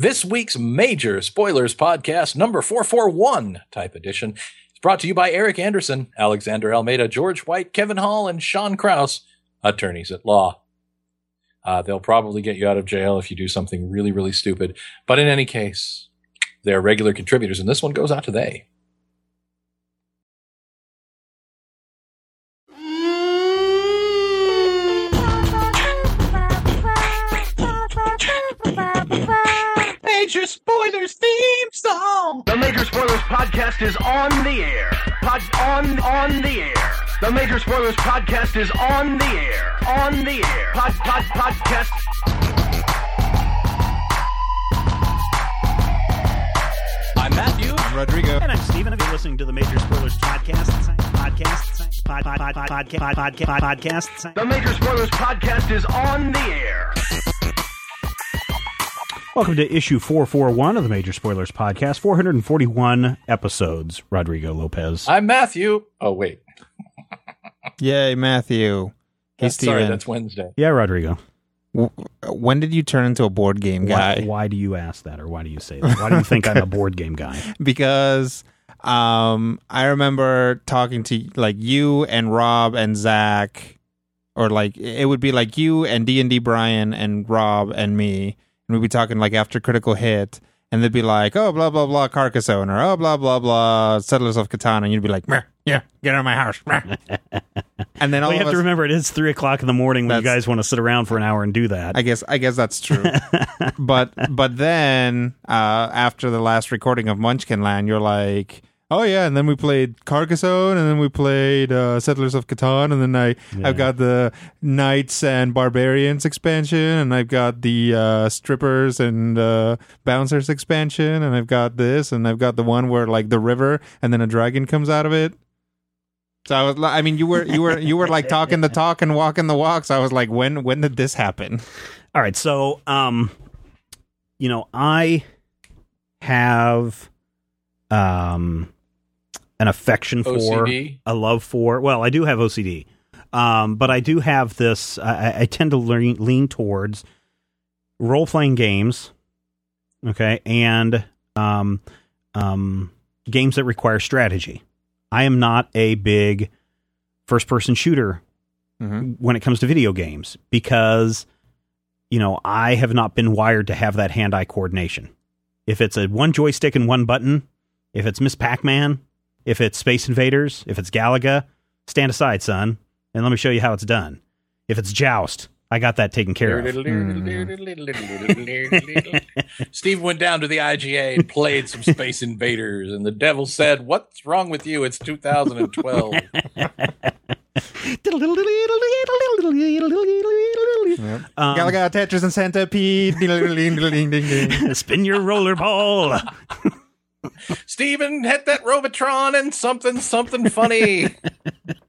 This week's major spoilers podcast, number 441 type edition, is brought to you by Eric Anderson, Alexander Almeida, George White, Kevin Hall, and Sean Kraus, attorneys at law. Uh, they'll probably get you out of jail if you do something really, really stupid. But in any case, they're regular contributors, and this one goes out to they. Major Spoilers theme song. The Major Spoilers podcast is on the air. Pod on on the air. The Major Spoilers podcast is on the air. On the air. Pod pod podcast. I'm Matthew. I'm Rodrigo. And I'm Stephen. If you're listening to the Major Spoilers podcast, podcast, pod, pod, pod, pod, podcast, podcast, podcast. The Major Spoilers podcast is on the air. Welcome to issue 441 of the Major Spoilers podcast. 441 episodes. Rodrigo Lopez. I'm Matthew. Oh, wait. Yay, Matthew. Hey, That's- sorry, Stephen. that's Wednesday. Yeah, Rodrigo. W- When did you turn into a board game Why, guy? why do you ask that, or why do you say that? Why do you think I'm a board game guy? Because um, I remember talking to like you and Rob and Zach, or like it would be like you and D and D Brian and Rob and me, and we'd be talking like after Critical Hit, and they'd be like, oh blah blah blah Carcassonne or oh blah blah blah Settlers of Catan, and you'd be like, "Meh, yeah, get out of my house. meh." and then all Well, you have to remember it is three o'clock in the morning when you guys want to sit around for an hour and do that. I guess I guess that's true. but but then uh, after the last recording of Munchkin Land, you're like, oh yeah, and then we played Carcassonne, and then we played uh, Settlers of Catan, and then I Yeah. I've got the Knights and Barbarians expansion, and I've got the uh, Strippers and uh, Bouncers expansion, and I've got this, and I've got the one where like the river, and then a dragon comes out of it. So I was, I mean, you were, you were, you were like talking the talk and walking the walk. So I was like, when, when did this happen? All right, so um, you know, I have um an affection for OCD? a love for. Well, I do have OCD, um, but I do have this. I, I tend to lean, lean towards role playing games, okay, and um, um, games that require strategy. I am not a big first person shooter Mm-hmm. when it comes to video games because you know I have not been wired to have that hand eye coordination. If it's a one joystick and one button, if it's Miss Pac Man, if it's Space Invaders, if it's Galaga, stand aside, son, and let me show you how it's done. If it's Joust, I got that taken care of. Steve went down to the IGA and played some Space Invaders, and the devil said, What's wrong with you? It's 2012. Um, Galaga, Tetris, and Centipede. Spin your roller ball. Stephen hit that Robotron and something, something funny.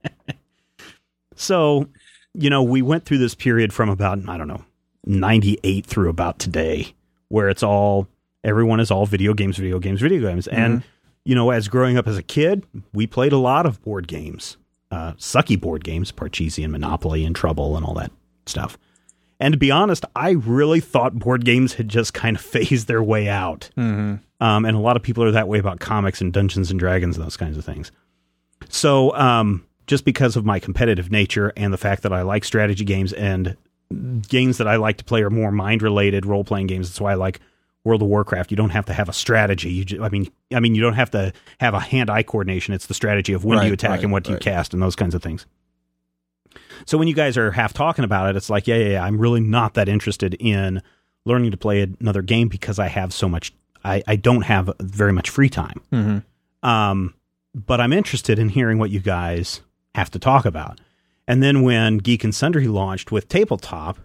So, you know, we went through this period from about, I don't know, 98 through about today, where it's all, everyone is all video games, video games, video games. And, you know, as growing up as a kid, we played a lot of board games, uh, sucky board games, Parcheesi and Monopoly and Trouble and all that stuff. And to be honest, I really thought board games had just kind of phased their way out. Um, and a lot of people are that way about comics and Dungeons and Dragons and those kinds of things. So, um, just because of my competitive nature and the fact that I like strategy games and games that I like to play are more mind related role playing games, that's why I like World of Warcraft. You don't have to have a strategy. You just, I mean, I mean, you don't have to have a hand eye coordination. It's the strategy of when do you attack right, and what do you cast and those kinds of things. So when you guys are half talking about it, it's like, yeah, yeah, yeah, I'm really not that interested in learning to play another game because I have so much. I, I don't have very much free time. Mhm. Um, but I'm interested in hearing what you guys have to talk about. And then when Geek and Sundry launched with Tabletop,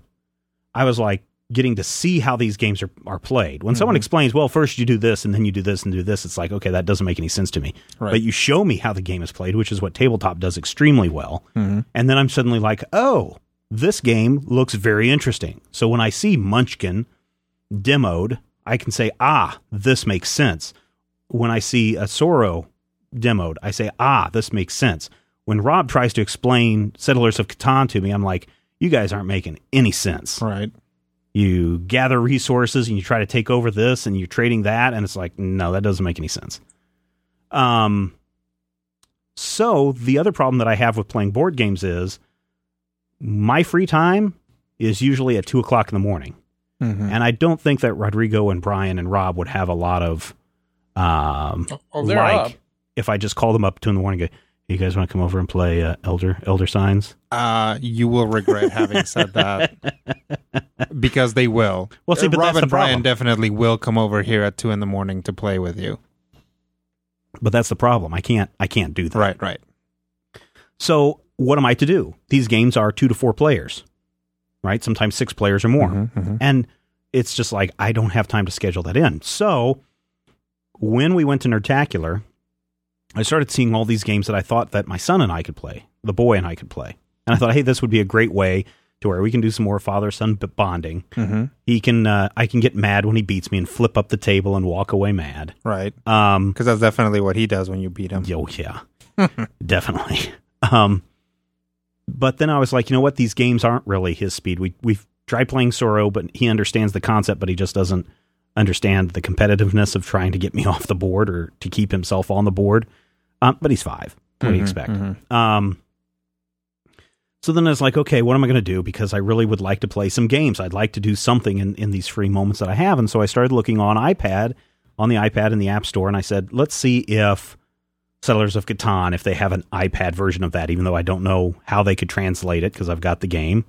I was like getting to see how these games are, are played. When someone explains, well, first you do this and then you do this and do this, it's like, okay, that doesn't make any sense to me. Right. But you show me how the game is played, which is what Tabletop does extremely well. Mhm. And then I'm suddenly like, oh, this game looks very interesting. So when I see Munchkin demoed, I can say, ah, this makes sense. When I see a Tsuro demoed, I say, ah, this makes sense. When Rob tries to explain Settlers of Catan to me, I'm like, you guys aren't making any sense. Right. You gather resources and you try to take over this and you're trading that and it's like no that doesn't make any sense um so the other problem that i have with playing board games is my free time is usually at two o'clock in the morning Mhm. and i don't think that rodrigo and brian and rob would have a lot of um Oh, like up. if i just call them up two in the morning and go you guys want to come over and play uh, elder elder signs Uh, you will regret having said that because they will. Well, see, but Rob and Brian definitely will come over here at two in the morning to play with you. but that's the problem i can't i can't do that Right, right. So what am I to do? These games are two to four players, right? Sometimes six players or more. Mhm, And it's just like, I don't have time to schedule that in. So when we went to Nerdtacular, I started seeing all these games that I thought that my son and I could play, the boy and I could play. And I thought, hey, this would be a great way to where we can do some more father son bonding. mhm. He can, uh, I can get mad when he beats me and flip up the table and walk away mad. Right. Um, Because that's definitely what he does when you beat him. Oh yeah, definitely. Um, but then I was like, you know what? These games aren't really his speed. We we've tried playing Tsuro, but he understands the concept, but he just doesn't understand the competitiveness of trying to get me off the board or to keep himself on the board. Um, but he's five. What do you Mhm, expect? mhm. Um, so then I was like, okay, what am I going to do? Because I really would like to play some games. I'd like to do something in, in these free moments that I have. And so I started looking on iPad, on the iPad in the App Store, and I said, let's see if Settlers of Catan, if they have an iPad version of that, even though I don't know how they could translate it because I've got the game.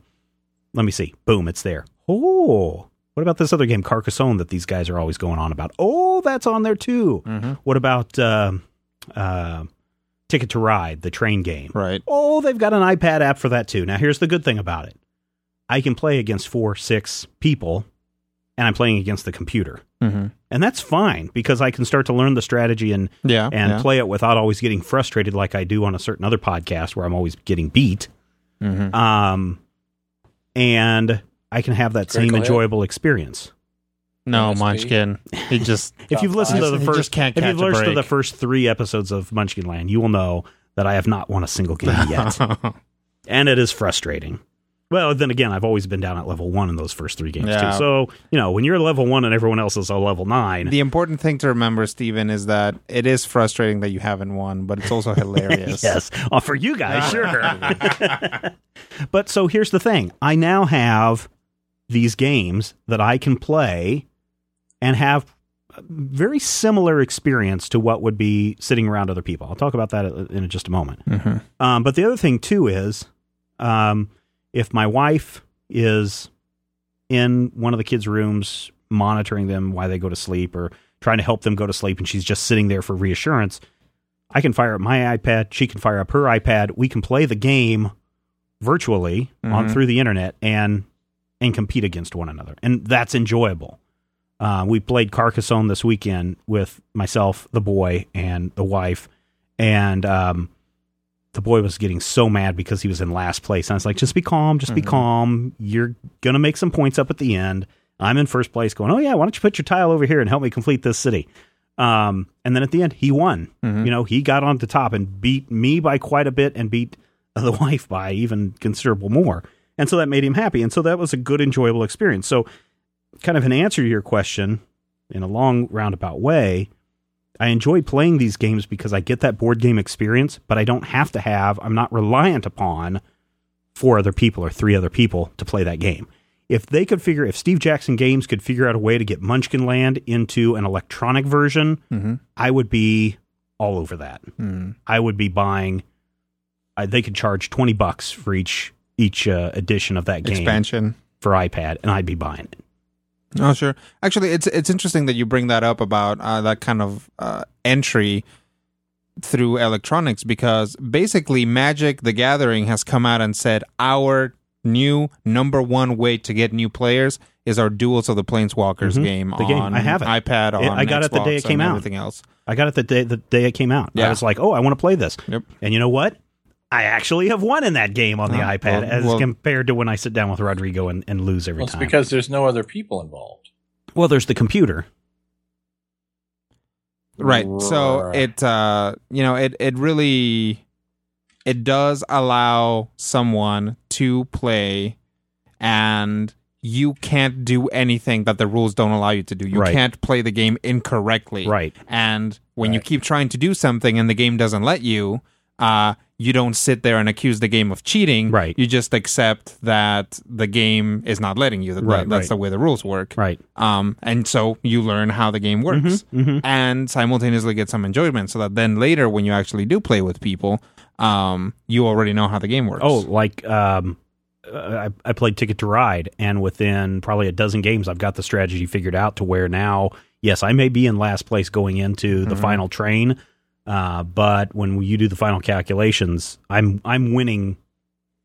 Let me see. Boom, it's there. Oh, what about this other game, Carcassonne, that these guys are always going on about? Oh, that's on there too. Mhm. What about uh, uh, Ticket to Ride, the train game? Right. Oh, they've got an iPad app for that too. Now, here's the good thing about it I can play against four, six people, and I'm playing against the computer. hmm And that's fine because I can start to learn the strategy and, Yeah. and yeah. play it without always getting frustrated like I do on a certain other podcast where I'm always getting beat. Mhm. Um, and I can have that same enjoyable experience. No, MSP. Munchkin. He just If you've listened to the first, just can't if catch you've listened to the first three episodes of Munchkin Land, you will know that I have not won a single game yet. and it is frustrating. Well, then again, I've always been down at level one in those first three games Yeah. too. So you know, when you're level one and everyone else is a level nine, the important thing to remember, Stephen, is that it is frustrating that you haven't won, but it's also hilarious. yes, oh, for you guys, sure. but so here's the thing: I now have these games that I can play and have a very similar experience to what would be sitting around other people. I'll talk about that in just a moment. Mhm. Um, but the other thing too is, um, if my wife is in one of the kids' rooms monitoring them while they go to sleep or trying to help them go to sleep, and she's just sitting there for reassurance, I can fire up my iPad. She can fire up her iPad. We can play the game virtually on Mhm. through the internet and and compete against one another, and that's enjoyable. Uh, we played Carcassonne this weekend with myself, the boy, and the wife, and um, the boy was getting so mad because he was in last place. I was like, just be calm, just be Mhm. calm. You're gonna make some points up at the end. I'm in first place, going, oh yeah, why don't you put your tile over here and help me complete this city? Um, and then at the end, he won. Mhm. You know, he got on the top and beat me by quite a bit, and beat the wife by even considerable more. And so that made him happy. And so that was a good, enjoyable experience. So, kind of an answer to your question in a long roundabout way, I enjoy playing these games because I get that board game experience, but I don't have to have, I'm not reliant upon four other people or three other people to play that game. If they could figure, if Steve Jackson Games could figure out a way to get Munchkin Land into an electronic version, Mhm. I would be all over that. Mhm. I would be buying. I, they could charge twenty bucks for each each uh, edition of that game Expansion. for iPad, and I'd be buying it. Oh, sure. Actually, it's it's interesting that you bring that up about uh, that kind of uh, entry through electronics because basically, Magic: The Gathering has come out and said our new number one way to get new players is our Duels of the Planeswalkers Mhm. game The game. I have it. iPad. On It- I got it the day it came out. Everything else. I got it the day the day it came out. I was like, oh, I want to play this. Yep. And you know what? I actually have won in that game on the Oh, iPad well- as well- compared to when I sit down with Rodrigo and, and lose every Well, it's time. because there's no other people involved. well, there's the computer. right so it uh you know it it really it does allow someone to play and you can't do anything that the rules don't allow you to do. You Right. can't play the game incorrectly. Right. And when you keep trying to do something and the game doesn't let you, uh, you don't sit there and accuse the game of cheating. Right. You just accept that the game is not letting you. That, Right, that's right. the way the rules work. Right. Um, and so you learn how the game works Mm-hmm, and simultaneously get some enjoyment so that then later when you actually do play with people, um, you already know how the game works. Oh, like um, uh, I, I played Ticket to Ride, and within probably a dozen games, I've got the strategy figured out to where now, yes, I may be in last place going into the final train, uh, but when you do the final calculations, I'm I'm winning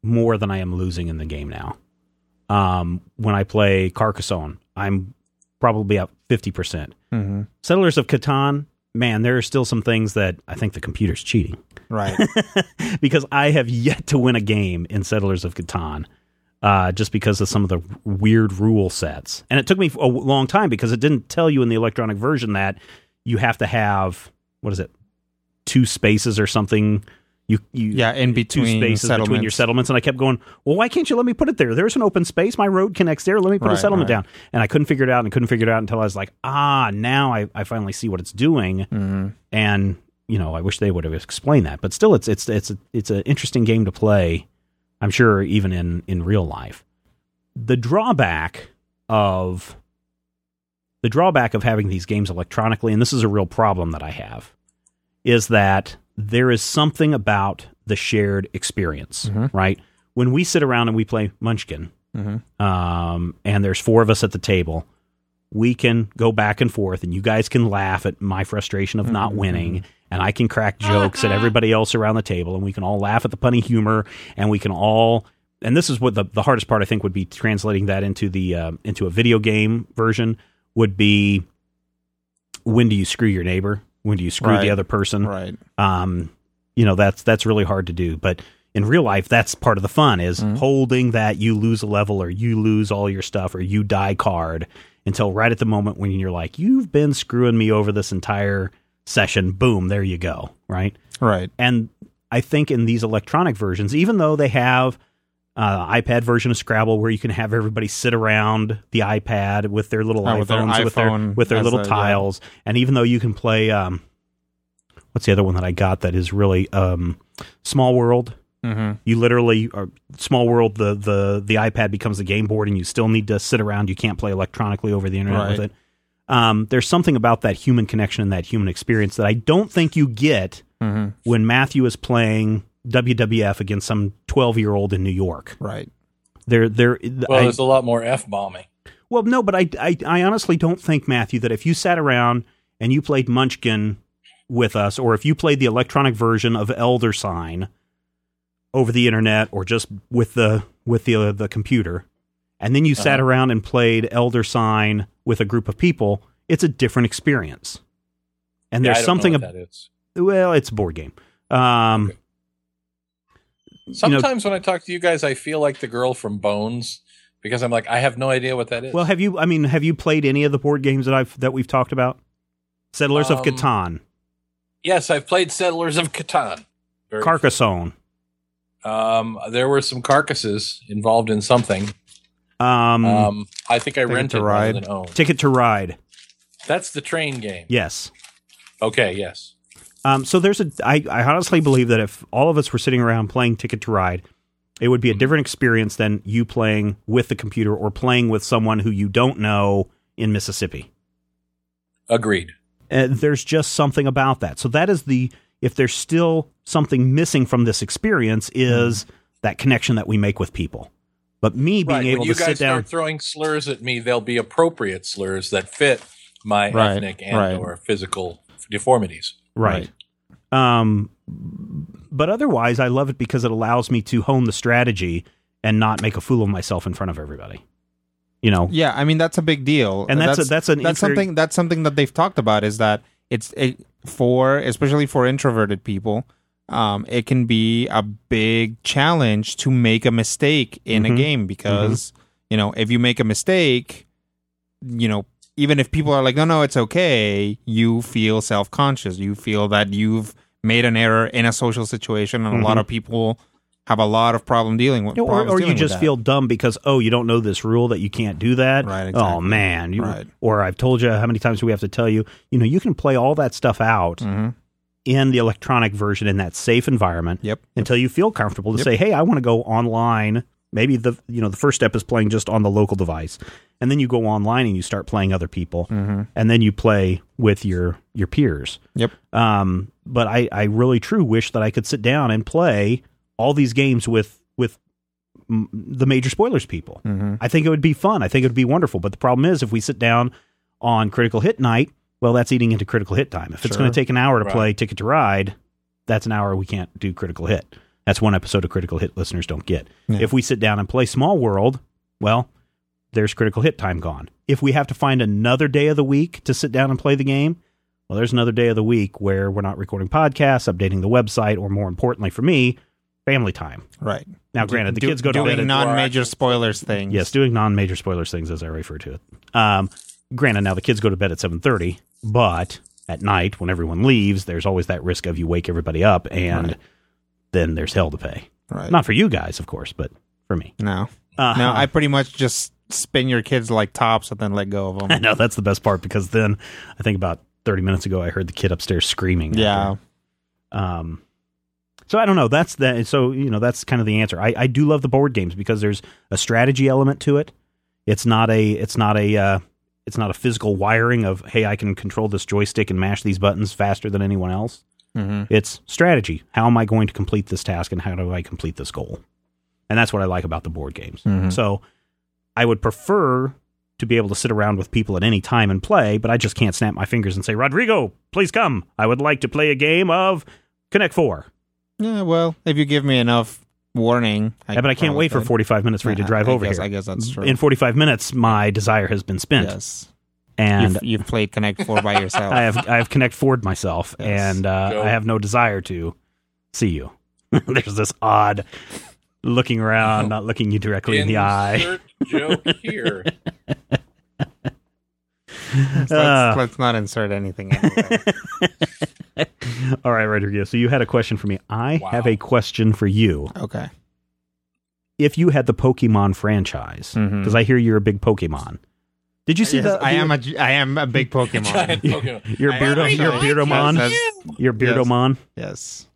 more than I am losing in the game now. Um, when I play Carcassonne, I'm probably up fifty percent. Mhm. Settlers of Catan, man, there are still some things that I think the computer's cheating right. because I have yet to win a game in Settlers of Catan. Uh, just because of some of the weird rule sets, and it took me a long time because it didn't tell you in the electronic version that you have to have what is it, two spaces or something. You, you Yeah, in two between spaces between your settlements. and I kept going. Well, why can't you let me put it there? There's an open space. My road connects there. Let me put a settlement right. down. And I couldn't figure it out, and couldn't figure it out until I was like, ah, now I, I finally see what it's doing Mhm. and you know I wish they would have explained that. But still, it's it's it's a, it's an interesting game to play. I'm sure even in in real life. The drawback of the drawback of having these games electronically, and this is a real problem that I have, is that there is something about the shared experience, Mhm. right? When we sit around and we play Munchkin, Mhm. um, and there's four of us at the table, we can go back and forth, and you guys can laugh at my frustration of not winning, and I can crack jokes at everybody else around the table, and we can all laugh at the punny humor, and we can all. And this is what the, the hardest part I think would be translating that into the uh, into a video game version would be when do you screw your neighbor? When do you screw Right. the other person? Right. um, you know that's that's really hard to do but in real life that's part of the fun is holding that you lose a level or you lose all your stuff or you die card until right at the moment when you're like you've been screwing me over this entire session boom there you go right Right. and i think in these electronic versions even though they have uh, iPad version of Scrabble where you can have everybody sit around the iPad with their little Oh, with their iPhones with their with their little a- yeah. tiles, and even though you can play, um, what's the other one that I got that is really um, Small World. hmm You literally are Small World. The the the iPad becomes the game board, and you still need to sit around. You can't play electronically over the internet with it. Um, there's something about that human connection and that human experience that I don't think you get hmm when Matthew is playing WWF against some 12 year old in New York. Right. There, there. Well, I- there's a lot more f bombing. well, no, but I, I, I honestly don't think Matthew that if you sat around and you played Munchkin with us, or if you played the electronic version of Elder Sign over the internet, or just with the with the uh, the computer, and then you sat Uh-huh. around and played Elder Sign with a group of people, it's a different experience. And Yeah, I there's don't something. what ab- that is. well, it's a board game. Um, Okay. Sometimes when I talk to you guys, I feel like the girl from Bones because I'm like, I have no idea what that is. Well, have you? I mean, have you played any of the board games that I've that we've talked about? Settlers of Um, Catan, yes, I've played Settlers of Catan. Very- Carcassonne. Um, there were some carcasses involved in something. Um, Um, I think I Ticket to rented rather Ride. Ticket to Ride. That's the train game. Yes. Okay, yes. Um, so there's a. I, I honestly believe that if all of us were sitting around playing Ticket to Ride, it would be a different experience than you playing with the computer or playing with someone who you don't know in Mississippi. Agreed. Uh, there's just something about that. So that is the. If there's still something missing from this experience, is that connection that we make with people. But me being right. able when you to guys sit down, start throwing slurs at me, they'll be appropriate slurs that fit my Right, ethnic and right. or physical deformities. right? Um, but otherwise, I love it because it allows me to hone the strategy and not make a fool of myself in front of everybody. You know, Yeah, I mean that's a big deal, And that's a- that's an that's inferi- something that's something that they've talked about is that it's it, for especially for introverted people, um, it can be a big challenge to make a mistake in Mhm. a game because you know if you make a mistake, you know even if people are like no no it's okay, you feel self conscious, you feel that you've made an error in a social situation, and a lot Mhm. of people have a lot of problem dealing with. or, or you just feel dumb because oh you don't know this rule that you can't do that Right, oh man you, Right. or i've told you how many times do we have to tell you you know you can play all that stuff out Mhm. in the electronic version in that safe environment Yep. until you feel comfortable to Yep. say hey i want to go online maybe the you know the first step is playing just on the local device and then you go online and you start playing other people Mm-hmm. and then you play with your your peers Yep. um, but I, I really true wish that I could sit down and play all these games with with mm, the major spoilers people. Mm-hmm. I think it would be fun. I think it would be wonderful. But the problem is, if we sit down on critical hit night, well, that's eating into critical hit time. If it's going to take an hour to Right. play Ticket to Ride, that's an hour we can't do critical hit. That's one episode of critical hit listeners don't get. Yeah. If we sit down and play Small World, well, there's critical hit time gone. If we have to find another day of the week to sit down and play the game, well, there's another day of the week where we're not recording podcasts, updating the website, or more importantly for me, family time. Right. Now, granted, the Do- kids go to bed. doing non-major spoilers things. yes, doing non-major spoilers things as I refer to it. Um, granted, now the kids go to bed at seven thirty, but at night when everyone leaves, there's always that risk of you wake everybody up, and Right. Then there's hell to pay. Right. Not for you guys, of course, but for me. no. Uh, No. I pretty much just spin your kids like tops and then let go of them. I know that's the best part because then I think about 30 minutes ago I heard the kid upstairs screaming. yeah. Um, so I don't know. That's the so you know that's kind of the answer. I, I do love the board games because there's a strategy element to it. It's not a it's not a uh, it's not a physical wiring of hey I can control this joystick and mash these buttons faster than anyone else. Mm-hmm. It's strategy. How am I going to complete this task and how do I complete this goal? And that's what I like about the board games. Mhm. So I would prefer to be able to sit around with people at any time and play, but I just can't snap my fingers and say, Rodrigo, please come. I would like to play a game of Connect Four. Yeah. Well, if you give me enough warning, Yeah, but I can't wait for 45 minutes for you to drive I over guess, here. I guess that's true. In 45 minutes, my desire has been spent, yes. And you've, you've played Connect Four by yourself. I have I have Connect Ford myself, Yes. and uh, I have no desire to see you. There's this odd looking around, not looking you directly in the eye. Insert joke here. let's, Uh. let's not insert anything. Anywhere. All right, Rodrigo. So you had a question for me. I Wow. have a question for you. okay. If you had the Pokemon franchise, because I hear you're a big Pokemon. Did you see Yes, the? I am a I am a big Pokemon. Giant Pokemon. Your I am Beardo, your giant- Beardomon, Yes, your Beardomon. yes.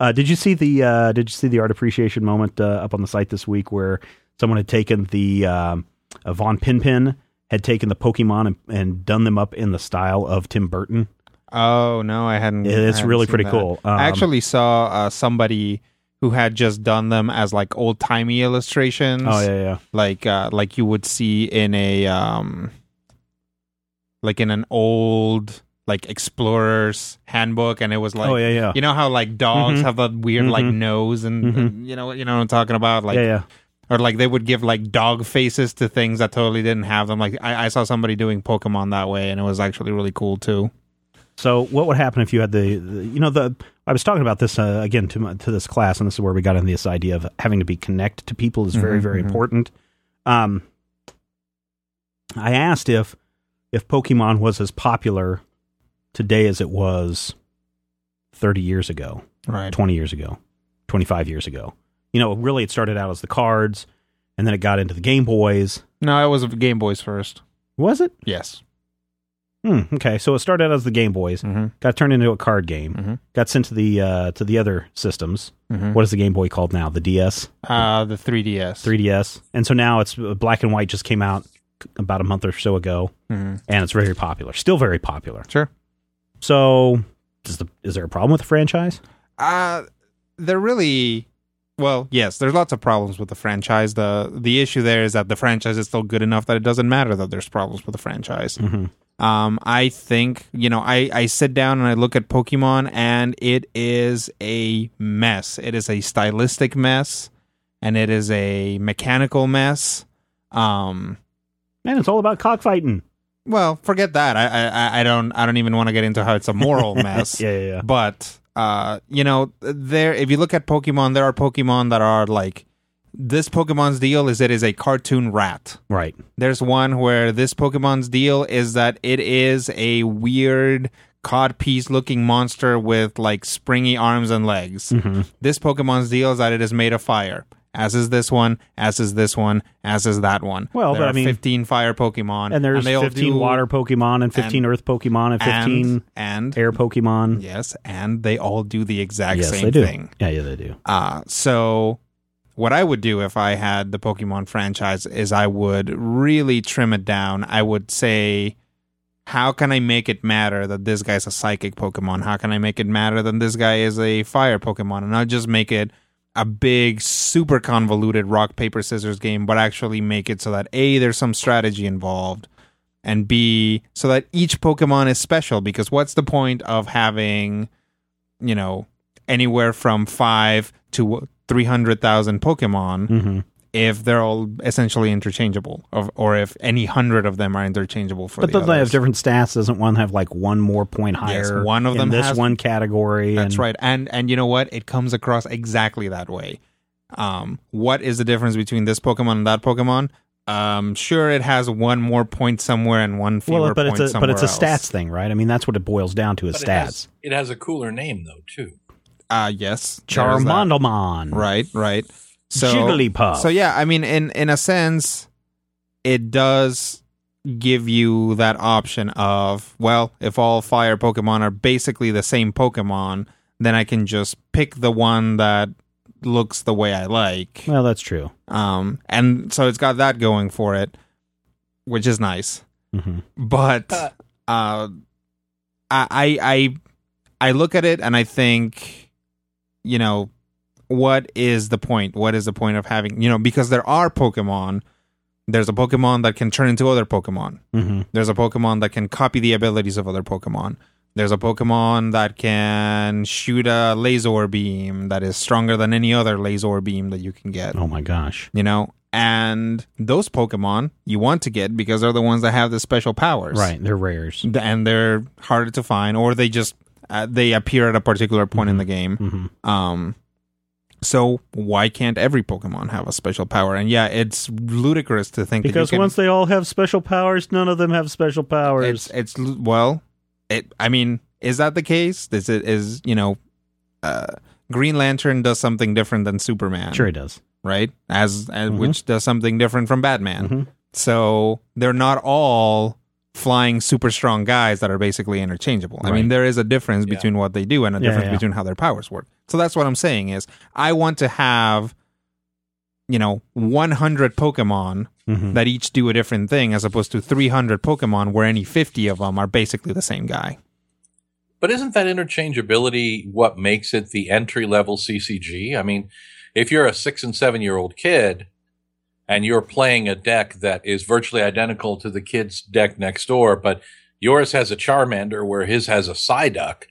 Uh, did you see the uh, Did you see the art appreciation moment uh, up on the site this week where someone had taken the um, uh, Von Pinpin had taken the Pokemon and, and done them up in the style of Tim Burton? Oh no, I hadn't. Yeah, I it's hadn't really seen pretty that. cool. Um, I actually saw uh, somebody who had just done them as like old timey illustrations. Oh yeah, yeah. like uh, like you would see in a um, like in an old like explorer's handbook, and it was like oh yeah, yeah. you know how like dogs Mhm. have that weird like Mhm. nose and, Mhm. and you know you know what I'm talking about like yeah, yeah. or like they would give like dog faces to things that totally didn't have them. Like I, I saw somebody doing Pokemon that way, and it was actually really cool too. So, what would happen if you had the, the you know, the I was talking about this uh, again to my, to this class, and this is where we got into this idea of having to be connected to people is very Mhm, very mhm. important. Um, I asked if if Pokemon was as popular today as it was thirty years ago, Right. twenty years ago, twenty five years ago. You know, really, it started out as the cards, and then it got into the Game Boys. No, it was Game Boys first. Was it? Yes. Hmm, okay, so it started out as the Game Boys, Mm-hmm. got turned into a card game, Mhm. got sent to the uh, to the other systems. Mm-hmm. What is the Game Boy called now? The DS, Uh, the 3DS. 3DS, and so now it's uh, black and white. Just came out about a month or so ago, Mm-hmm. and it's very popular. Still very popular. Sure. So, is the is there a problem with the franchise? Uh, they're really well. Yes, there's lots of problems with the franchise. the The issue there is that the franchise is still good enough that it doesn't matter that there's problems with the franchise. Mm-hmm. Um, I think you know, I I sit down and I look at Pokemon, and it is a mess. It is a stylistic mess, and it is a mechanical mess. Um, Man, it's all about cockfighting. well, forget that. I I- I, I don't I don't even want to get into how it's a moral mess. Yeah, yeah, yeah. But uh, you know, there if you look at Pokemon, there are Pokemon that are like this Pokemon's deal is it is a cartoon rat. Right. There's one where this Pokemon's deal is that it is a weird cod piece looking monster with like springy arms and legs. Mhm. This Pokemon's deal is that it is made of fire. As is this one, as is this one, as is that one. Well, there but are I mean- 15 fire Pokemon. And there's 15 do- water Pokemon and 15 Earth Pokemon and 15 and, and air Pokemon. yes, and they all do the exact yes, same they do. thing. Yeah, yeah, they do. Uh, so what I would do if I had the Pokemon franchise is I would really trim it down. I would say, how can I make it matter that this guy's a psychic Pokemon? How can I make it matter that this guy is a fire Pokemon? And I'll just make it a big, super convoluted rock, paper, scissors game, but actually make it so that A, there's some strategy involved, and B, so that each Pokemon is special. Because what's the point of having, you know, anywhere from five to 300,000 Pokemon hmm if they're all essentially interchangeable, or, or if any hundred of them are interchangeable for But the they have different stats? Doesn't one have like one more point Yes, higher? one of in them this has- one category. That's and- right. And and you know what? It comes across exactly that way. Um, what is the difference between this Pokemon and that Pokemon? Um, sure, it has one more point somewhere and one fewer Well, but point it's a but it's a else. stats thing, right? I mean, that's what it boils down to is But it stats. has, it has a cooler name though too. Uh yes, there is that. Charmandamon, Right, right. So Jigglypuff. So yeah, I mean, in in a sense, it does give you that option of well, if all fire Pokemon are basically the same Pokemon, then I can just pick the one that looks the way I like. Well, that's true. Um, and so it's got that going for it, which is nice. hmm But Uh. uh, I I I I look at it and I think, you know, what is the point? What is the point of having you know because there are Pokemon. There's a Pokemon that can turn into other Pokemon. hmm There's a Pokemon that can copy the abilities of other Pokemon. There's a Pokemon that can shoot a laser beam that is stronger than any other laser beam that you can get Oh my gosh. you know and those pokemon you want to get because they're the ones that have the special powers Right, they're rares. and they're harder to find or they just uh, they appear at a particular point in the game hmm um so why can't every pokemon have a special power and yeah it's ludicrous to think Because can, once they all have special powers, none of them have special powers. it's it's well it i mean is that the case is it is you know uh green lantern does something different than superman sure, it does. right? As, as Mhm. which does something different from Batman. Mhm. So they're not all flying super strong guys that are basically interchangeable. I mean, there is a difference Yeah. between what they do and a Yeah, difference yeah. between how their powers work. So that's what I'm saying is I want to have you know 100 Pokemon Mhm. that each do a different thing as opposed to 300 Pokemon where any 50 of them are basically the same guy. But isn't that interchangeability what makes it the entry level CCG? I mean, if you're a six and seven year old kid and you're playing a deck that is virtually identical to the kid's deck next door, but yours has a Charmander where his has a Psyduck,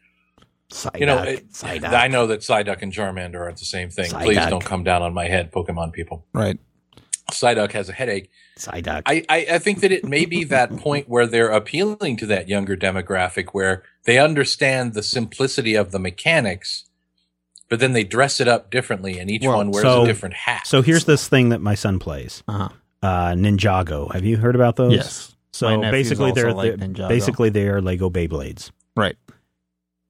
you know, it- I know that Psyduck and Charmander aren't the same thing. Please don't come down on my head, Pokemon people. Right. Psyduck has a headache. Psyduck. I, I, I think that it may be that point where they're appealing to that younger demographic where they understand the simplicity of the mechanics, but then they dress it up differently and each Well, one wears so- a different hat. so here's this thing that my son plays. Uh-huh. Uh, Ninjago. Have you heard about those? Yes. So nephews basically, they're, like they're basically they are Lego Beyblades. Right.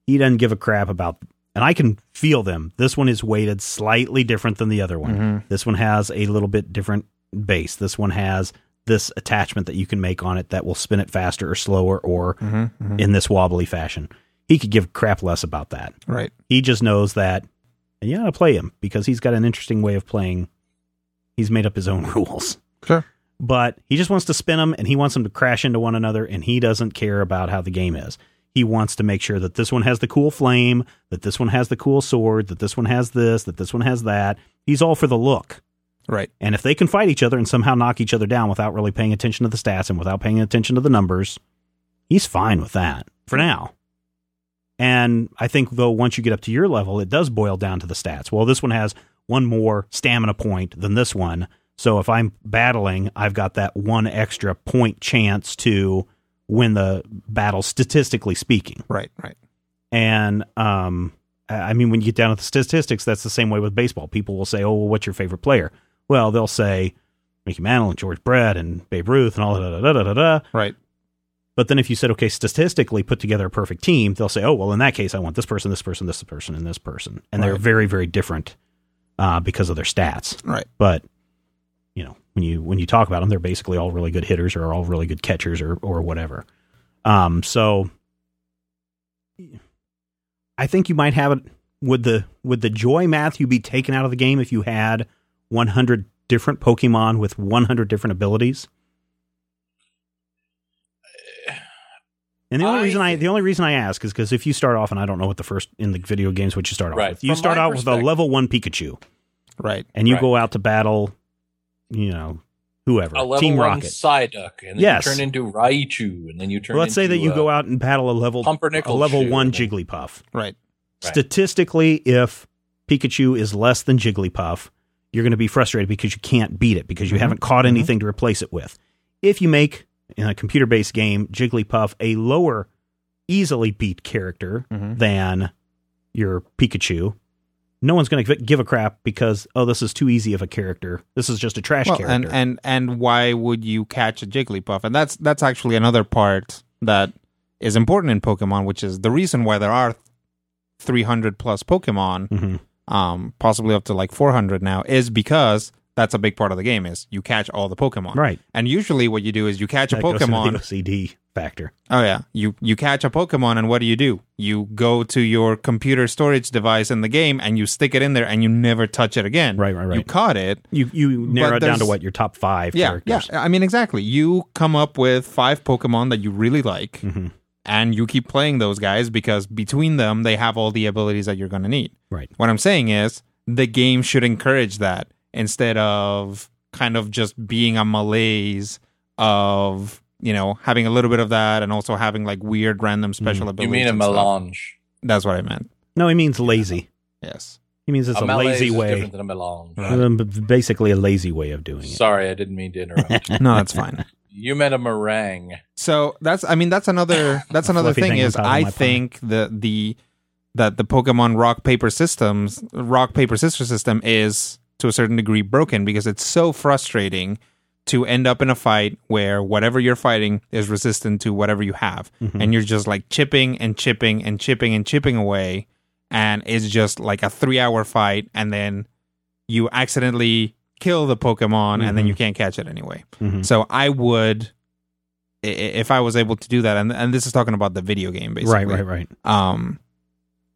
He doesn't give a crap about, and I can feel them. This one is weighted slightly different than the other one. Mhm. This one has a little bit different base. This one has this attachment that you can make on it that will spin it faster or slower or Mhm, mhm. in this wobbly fashion. He could give crap less about that. Right. He just knows that you gotta play him because he's got an interesting way of playing. He's made up his own rules. Sure. But he just wants to spin them and he wants them to crash into one another and he doesn't care about how the game is. He wants to make sure that this one has the cool flame, that this one has the cool sword, that this one has this, that this one has that. He's all for the look. Right. And if they can fight each other and somehow knock each other down without really paying attention to the stats and without paying attention to the numbers, he's fine with that for now. And I think, though, once you get up to your level, it does boil down to the stats. Well, this one has one more stamina point than this one. So if I'm battling, I've got that one extra point chance to win the battle, statistically speaking. Right. Right. And um, I mean, when you get down to the statistics, that's the same way with baseball. People will say, "Oh, well, what's your favorite player?" Well, they'll say Mickey Mantle and George Brett and Babe Ruth and all that da da da da da. Right. But then if you said, okay, statistically put together a perfect team, they'll say, oh, well, in that case, I want this person, this person, this person, and this person. And they're very, very different uh, because of their stats. Right. But, you know, when you when you talk about them, they're basically all really good hitters or all really good catchers or, or whatever. Um, so I think you might have it. Would the would the joy Matthew be taken out of the game if you had 100 different Pokemon with 100 different abilities? And the only I reason I the only reason I ask is because if you start off and I don't know what the first in the video games what you start off Right. with, you From start out with a level one Pikachu, Right. and you Right. go out to battle, you know, whoever A level Team one Rocket. Psyduck, and then Yes. you turn into Raichu, and then you turn. Well, let's say that you uh, go out and battle a level a level one Jigglypuff. Right. Right. Statistically, if Pikachu is less than Jigglypuff, you're going to be frustrated because you can't beat it because you haven't caught anything to replace it with. If you make in a computer-based game Jigglypuff a lower, easily beat character Mhm. than your Pikachu, no one's going to give a crap because oh, this is too easy of a character. This is just a trash Well, character. and and and why would you catch a Jigglypuff? And that's that's actually another part that is important in Pokemon, which is the reason why there are 300 plus Pokemon, Mhm. um, possibly up to like 400 now, is because that's a big part of the game. Is you catch all the Pokemon, right, And usually, what you do is you catch a that goes the Pokemon. OCD factor. Oh yeah, you you catch a Pokemon, and what do you do? You go to your computer storage device in the game, and you stick it in there, and you never touch it again. Right, right, right. You caught it. You you narrow it down to what your top five Yeah, characters. yeah. I mean, exactly. You come up with five Pokemon that you really like, Mhm. and you keep playing those guys because between them, they have all the abilities that you're going to need. Right. What I'm saying is, the game should encourage that instead of kind of just being a malaise of you know having a little bit of that and also having like weird random special You abilities. You mean a and stuff. melange? That's what I meant. No, he means lazy. Yes. He means it's a, malaise lazy is way. different than a melange. Um, b- basically, a lazy way of doing it. Sorry, I didn't mean to interrupt. No, that's fine. you meant a meringue. So that's I mean that's another that's another thing thing is I my pie. think the the that the Pokemon rock paper systems rock paper scissors system is to a certain degree broken because it's so frustrating to end up in a fight where whatever you're fighting is resistant to whatever you have Mm-hmm. and you're just like chipping and chipping and chipping and chipping away and it's just like a 3 hour fight and then you accidentally kill the Pokemon and then Mhm. you can't catch it anyway. Mhm. So I would, if I was able to do that, and and this is talking about the video game, basically. Right, right, right. Um,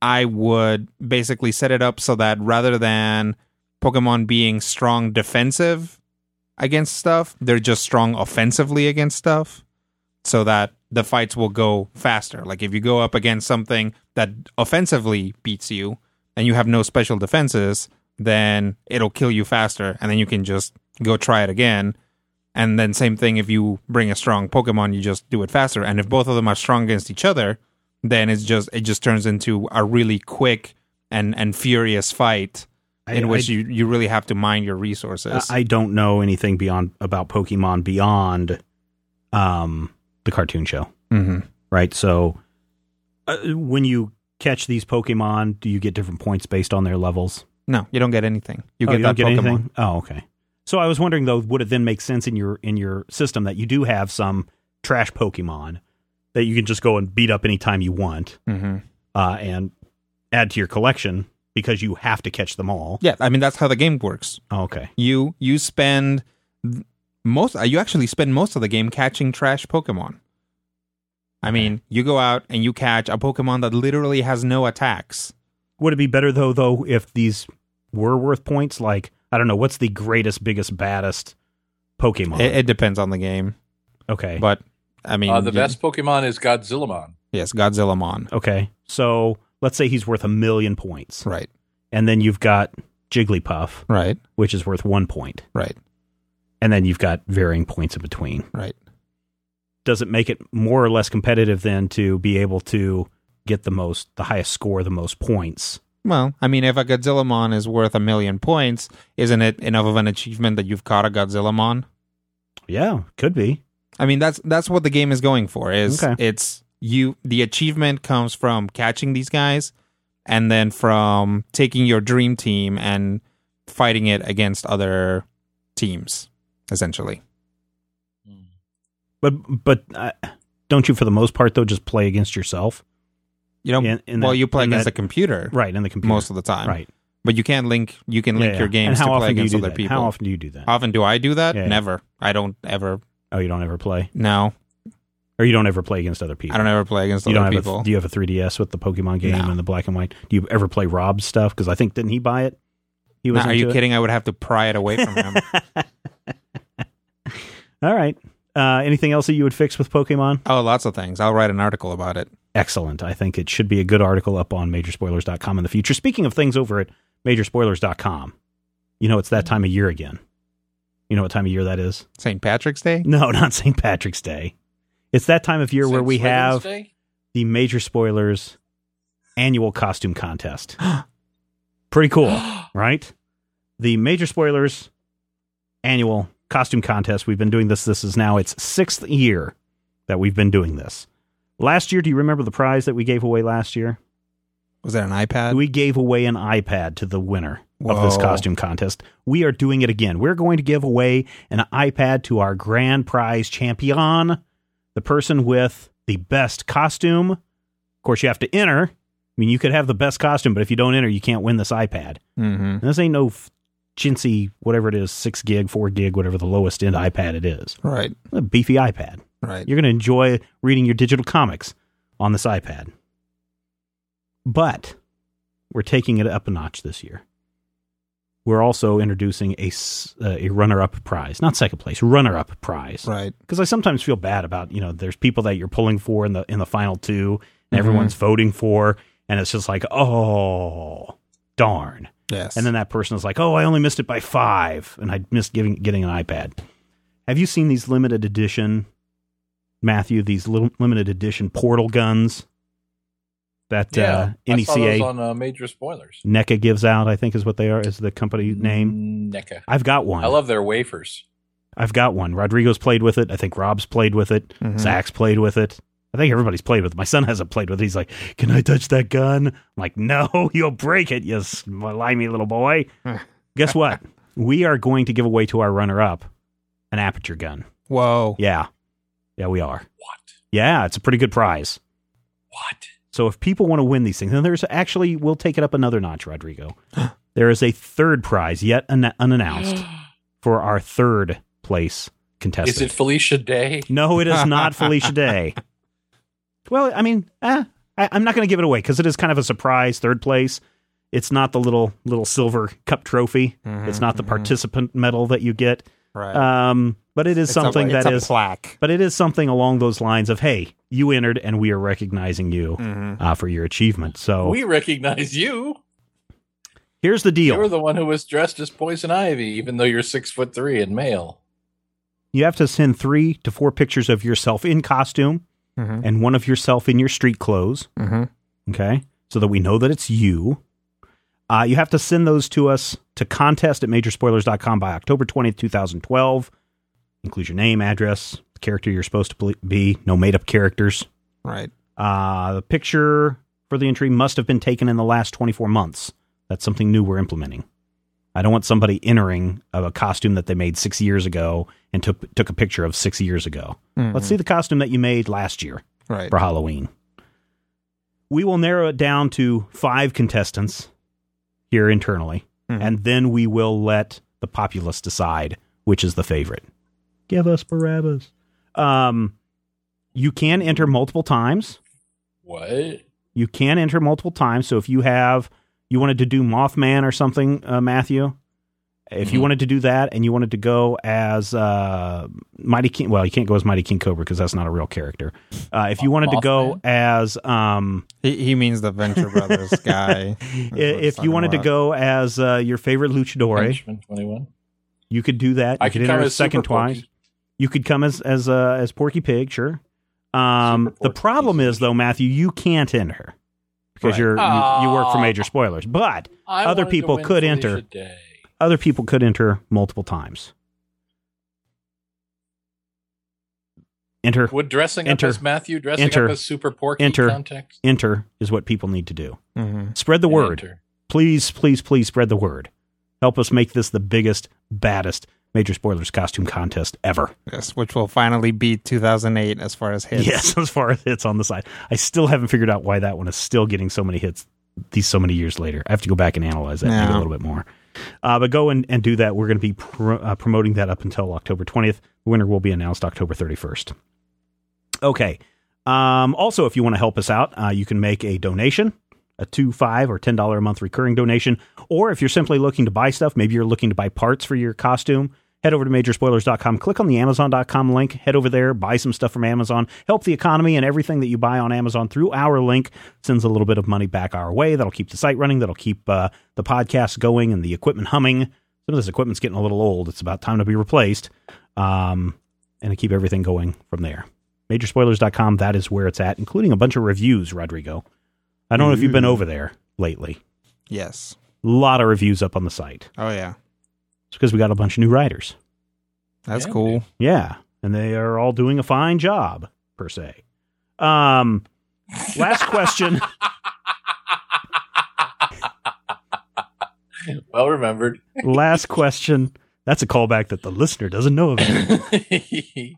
I would basically set it up so that rather than Pokemon being strong defensive against stuff, they're just strong offensively against stuff, so that the fights will go faster. Like if you go up against something that offensively beats you and you have no special defenses, then it'll kill you faster, and then you can just go try it again. And then same thing if you bring a strong Pokemon, you just do it faster. And if both of them are strong against each other, then it's just it just turns into a really quick and and furious fight in I- which I- you you really have to mind your resources. I I don't know anything beyond about Pokemon beyond um, the cartoon show, hmm right? So, uh, when you catch these Pokemon, do you get different points based on their levels? No, you don't get anything. You Oh, get don't that Pokemon. Oh, okay. So I was wondering though, would it then make sense in your in your system that you do have some trash Pokemon that you can just go and beat up anytime you want, hmm uh, and add to your collection because you have to catch them all? Yeah, I mean that's how the game works. Oh, okay. You you spend most uh, you actually spend most of the game catching trash Pokemon. I mean, you go out and you catch a Pokemon that literally has no attacks. Would it be better though, though, if these were worth points? Like, I don't know, what's the greatest, biggest, baddest Pokemon? It, it depends on the game, okay, but I mean, Uh, the you- best Pokemon is Godzillamon. yes, Godzilla Mon, okay. So let's say he's worth a million points, right, and then you've got Jigglypuff, right, which is worth one point, right, and then you've got varying points in between. right. Does it make it more or less competitive then to be able to get the most, the highest score, the most points? Well, I mean, if a Godzilla Mon is worth a million points, isn't it enough of an achievement that you've caught a Godzilla Mon? Yeah, could be. I mean, that's that's what the game is going for. Is Okay. it's you? The achievement comes from catching these guys, and then from taking your dream team and fighting it against other teams, essentially. But but uh, don't you for the most part though just play against yourself? You know, In- in well, that- you play against that- the computer Right, in the computer. most of the time, Right. But you can't link. You can link Yeah, your games how to play often do you against other that? people. How often do you do that? Often do I do that? Yeah. Never. I don't ever. Oh, you don't ever play, No, or you don't ever play against other people. I don't ever play against You other people. A, do you have a 3DS with the Pokemon game No. and the black and white? Do you ever play Rob's stuff? Because I think didn't he buy it? He Nah, are you it? kidding? I would have to pry it away from him. All right. Uh, anything else that you would fix with Pokemon? oh, lots of things. I'll write an article about it. Excellent. I think it should be a good article up on majorspoilers.com in the future. Speaking of things over at majorspoilers.com, you know, it's that time of year again. You know what time of year that is? St. Patrick's Day. No, not St. Patrick's Day. It's that time of year where we have the Major Spoilers annual costume contest. Pretty cool, right? The Major Spoilers annual costume contest. We've been doing this. This is now its sixth year that we've been doing this. Last year, do you remember the prize that we gave away last year? Was that an iPad? we gave away an iPad to the winner of this costume contest. We are doing it again. We're going to give away an iPad to our grand prize champion, the person with the best costume. Of course, you have to enter. I mean, you could have the best costume, but if you don't enter, you can't win this iPad. mm-hmm. This ain't no f- chintzy, whatever it is, six gig, four gig, whatever the lowest end iPad it is. Right. A beefy iPad. Right. You're going to enjoy reading your digital comics on this iPad. But we're taking it up a notch this year. We're also introducing a, uh, a runner up prize, not second place, runner up prize. right. Because I sometimes feel bad about, you know, there's people that you're pulling for in the in the final two and everyone's voting for, and it's just like, oh, darn. Yes. And then that person is like, "Oh, I only missed it by five, and I missed giving getting an iPad." Have you seen these limited edition, Matthew? These little limited edition portal guns that uh, I saw those NECA on uh, major spoilers. NECA gives out. I think is what they are. Is the company name? NECA. I've got one. I love their wafers. I've got one. Rodrigo's played with it. I think Rob's played with it. Mhm. Zach's played with it. I think everybody's played with it. My son hasn't played with it. He's like, "Can I touch that gun?" I'm like, "No, you'll break it, you slimy little boy." Guess what? We are going to give away to our runner-up an aperture gun. Whoa. Yeah, yeah, we are. What? Yeah, it's a pretty good prize. What? So if people want to win these things, and there's actually, we'll take it up another notch, Rodrigo. there is a third prize yet un- unannounced for our third place contestant. Is it Felicia Day? No, it is not Felicia Day. Well, I mean, eh, I, I'm not going to give it away because it is kind of a surprise third place. It's not the little little silver cup trophy. Mhm, It's not the mhm. participant medal that you get. Right. Um, but it is It's something a, that it's is. plaque. But it is something along those lines of, hey, you entered and we are recognizing you Mhm. uh, for your achievement. So We recognize you. here's the deal. You're the one who was dressed as Poison Ivy, even though you're six foot three and male. you have to send three to four pictures of yourself in costume Mhm. and one of yourself in your street clothes. Mhm. okay, so that we know that it's you. Uh, you have to send those to us to contest at majorspoilers.com by October 20th, 2012. Include your name, address, the character you're supposed to be, no made up characters. Right. Uh, the picture for the entry must have been taken in the last 24 months. That's something new we're implementing. I don't want somebody entering a costume that they made six years ago and took took a picture of six years ago. Let's see the costume that you made last year Right. for Halloween. We will narrow it down to five contestants here internally, Mhm. and then we will let the populace decide which is the favorite. Give us Barabbas. Um, you can enter multiple times. What? You can enter multiple times. So if you have, you wanted to do Mothman or something, uh, Matthew, if you Mhm. wanted to do that and you wanted to go as uh, Mighty King, well, you can't go as Mighty King Cobra because that's not a real character. Uh, if you wanted to go as, um, He, he means the Venture Brothers guy. if you wanted to go as uh, your favorite luchador, you could do that. You I could could enter a second Super Porky. twice. You could come as as uh, as Porky Pig, sure. Um, Super the problem is though, Matthew, you can't enter because Right. you're you, you work for Major Spoilers, but I Other wanted to people win could Felicia enter. Day. other people could enter multiple times. Enter Would dressing Enter. up as Matthew, dressing Enter. up as Super Porky Enter. context? enter is what people need to do. hmm Spread the word. Enter. Please, please, please spread the word. Help us make this the biggest, baddest major spoilers costume contest ever. Yes, which will finally beat 2008 as far as hits. Yes, as far as hits on the side. I still haven't figured out why that one is still getting so many hits these so many years later. I have to go back and analyze that maybe a little bit more. Uh, but go and, and do that. We're going to be pro- uh, promoting that up until October 20th. The winner will be announced October 31st. Okay. Um, also, if you want to help us out, uh, you can make a donation, a two, five, or ten dollar a month recurring donation. Or if you're simply looking to buy stuff, maybe you're looking to buy parts for your costume. Head over to majorspoilers.com, click on the Amazon.com link, head over there, buy some stuff from Amazon, help the economy, and everything that you buy on Amazon through our link sends a little bit of money back our way. That'll keep the site running, that'll keep uh, the podcast going and the equipment humming. Some of this equipment's getting a little old. It's about time to be replaced. Um, and to keep everything going from there. Majorspoilers.com, that is where it's at, including a bunch of reviews, Rodrigo. I don't know if you've been over there lately. Yes. A lot of reviews up on the site. Oh yeah. It's because we got a bunch of new writers. That's Yeah. cool. Yeah, and they are all doing a fine job, per se. Um, last question. well remembered. last question. That's a callback that the listener doesn't know of.